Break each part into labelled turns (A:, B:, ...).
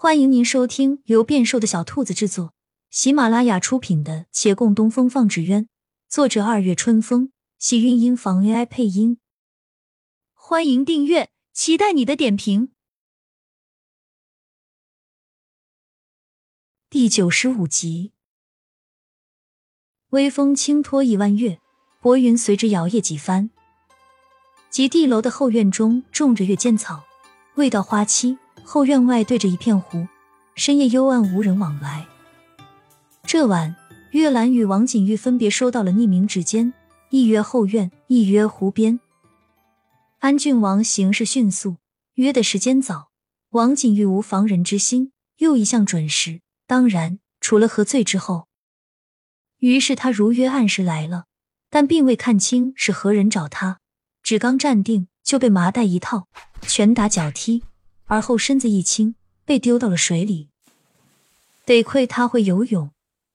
A: 欢迎您收听由变瘦的小兔子制作、喜马拉雅出品的《且共东风放纸鸢》，作者二月春风，喜韵音房 AI 配音。欢迎订阅，期待你的点评。第九十五集，微风轻托一弯月，薄云随之摇曳几番。极地楼的后院中种着月见草，味道花期。后院外对着一片湖，深夜幽暗，无人往来。这晚，月兰与王景玉分别收到了匿名纸笺，一约后院，一约湖边。安郡王行事迅速，约的时间早，王景玉无防人之心，又一向准时。当然，除了喝醉之后。于是他如约按时来了，但并未看清是何人找他，只刚站定，就被麻袋一套，拳打脚踢。而后身子一轻，被丢到了水里。得亏他会游泳，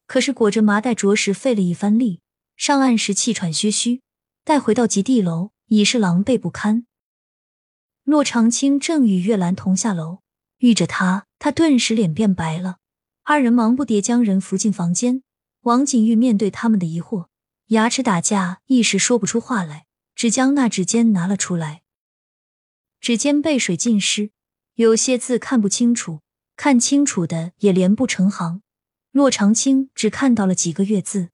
A: 可是裹着麻袋，着实费了一番力。上岸时气喘吁吁，待回到极地楼，已是狼狈不堪。骆长青正与月兰同下楼，遇着他，他顿时脸变白了。二人忙不迭将人扶进房间。王景玉面对他们的疑惑，牙齿打架，一时说不出话来，只将那指尖拿了出来。指尖被水浸湿。有些字看不清楚，看清楚的也连不成行。骆长青只看到了几个月字，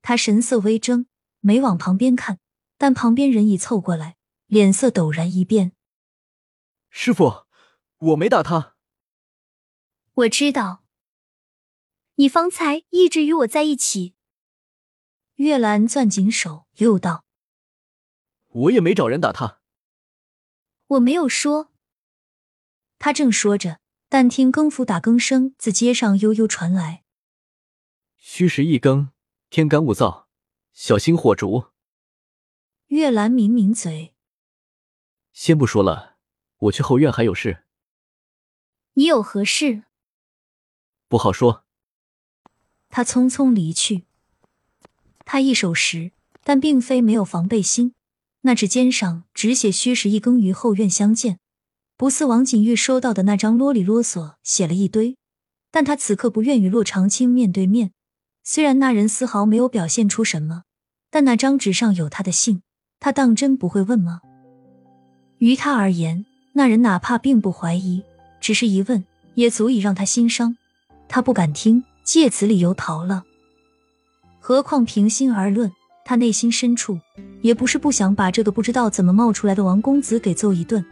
A: 他神色微怔，没往旁边看，但旁边人已凑过来，脸色陡然一变。
B: 师傅，我没打他。
A: 我知道，你方才一直与我在一起。月兰攥紧手，又道：“
B: 我也没找人打他。”
A: 我没有说。他正说着，但听更夫打更声自街上悠悠传来：“
B: 虚实一更，天干物燥，小心火烛。”
A: 月兰抿抿嘴：“
B: 先不说了，我去后院还有事。”“
A: 你有何事？”“
B: 不好说。”
A: 他匆匆离去。他一守时，但并非没有防备心。那指尖上只写“虚实一更于后院相见”。不似王景玉收到的那张啰里啰嗦写了一堆，但他此刻不愿与骆长青面对面。虽然那人丝毫没有表现出什么，但那张纸上有他的姓，他当真不会问吗？于他而言，那人哪怕并不怀疑，只是一问，也足以让他心伤。他不敢听，借此理由逃了。何况平心而论，他内心深处也不是不想把这个不知道怎么冒出来的王公子给揍一顿。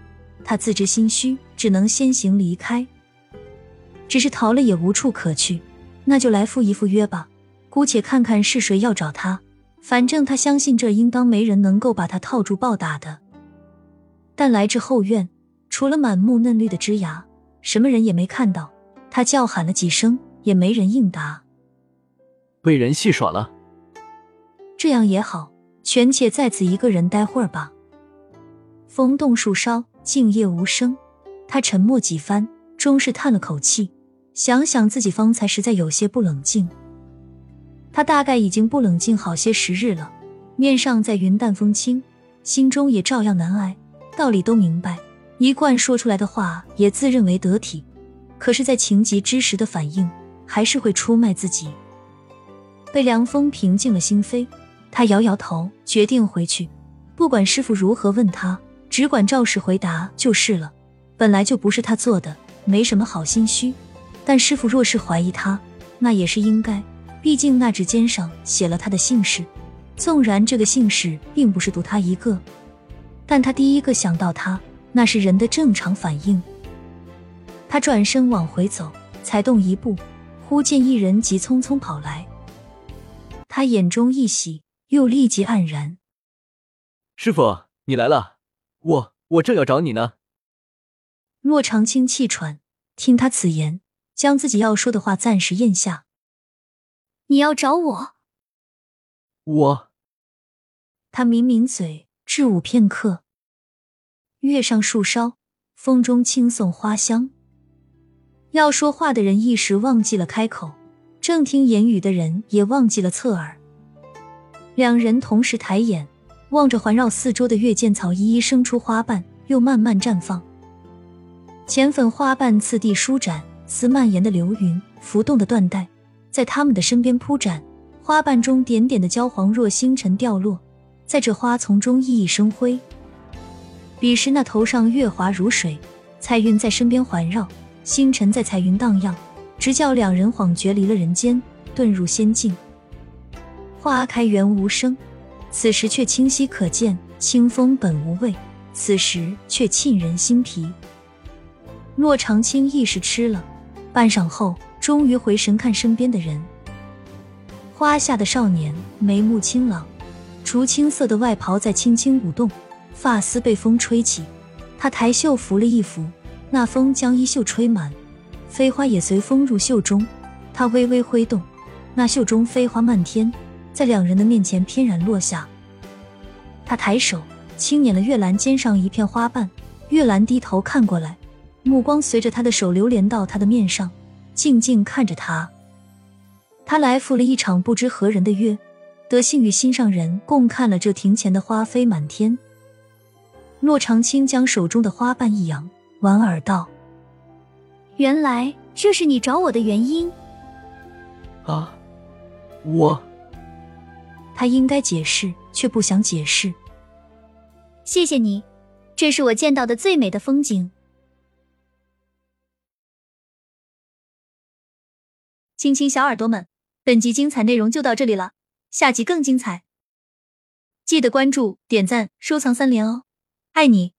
A: 他自知心虚，只能先行离开。只是逃了也无处可去，那就来赴一赴约吧，姑且看看是谁要找他。反正他相信这应当没人能够把他套住暴打的。但来至后院，除了满目嫩绿的枝芽，什么人也没看到。他叫喊了几声，也没人应答。
B: 被人戏耍了。
A: 这样也好，权且在此一个人待会儿吧。风动树梢。静夜无声，他沉默几番，终是叹了口气，想想自己方才实在有些不冷静。他大概已经不冷静好些时日了，面上在云淡风轻，心中也照样难挨。道理都明白，一贯说出来的话也自认为得体，可是，在情急之时的反应，还是会出卖自己。被凉风平静了心扉，他摇摇头，决定回去，不管师傅如何问他。只管照实回答就是了，本来就不是他做的，没什么好心虚。但师傅若是怀疑他，那也是应该，毕竟那纸笺上写了他的姓氏。纵然这个姓氏并不是独他一个，但他第一个想到他，那是人的正常反应。他转身往回走，才动一步，忽见一人急匆匆跑来。他眼中一喜，又立即黯然。
B: 师傅，你来了。我我正要找你呢。
A: 骆长青气喘，听他此言，将自己要说的话暂时咽下。你要找我？
B: 我。
A: 他抿抿嘴，支吾片刻。月上树梢，风中轻送花香。要说话的人一时忘记了开口，正听言语的人也忘记了侧耳。两人同时抬眼。望着环绕四周的月见草，一一生出花瓣，又慢慢绽放。浅粉花瓣次第舒展，似蔓延的流云，浮动的缎带，在他们的身边铺展。花瓣中点点的焦黄若星辰掉落，在这花丛中熠熠生辉。彼时那头上月华如水，彩云在身边环绕，星辰在彩云荡漾，直叫两人恍觉离了人间，遁入仙境。花开原无声，此时却清晰可见。清风本无味，此时却沁人心脾。骆长青一时痴了，半晌后，终于回神看身边的人。花下的少年眉目清朗，竹青色的外袍在轻轻舞动，发丝被风吹起。他抬袖拂了一拂，那风将衣袖吹满，飞花也随风入袖中。他微微挥动，那袖中飞花漫天，在两人的面前翩然落下。他抬手轻捻了月兰肩上一片花瓣，月兰低头看过来，目光随着他的手流连到他的面上，静静看着他。他来赴了一场不知何人的约，德幸与心上人共看了这庭前的花飞满天。洛长青将手中的花瓣一扬，莞尔道：“
C: 原来这是你找我的原因。”
B: 啊，我……
A: 他应该解释，却不想解释。
C: 谢谢你，这是我见到的最美的风景。亲亲小耳朵们，本集精彩内容就到这里了，下集更精彩，记得关注、点赞、收藏三连哦，爱你。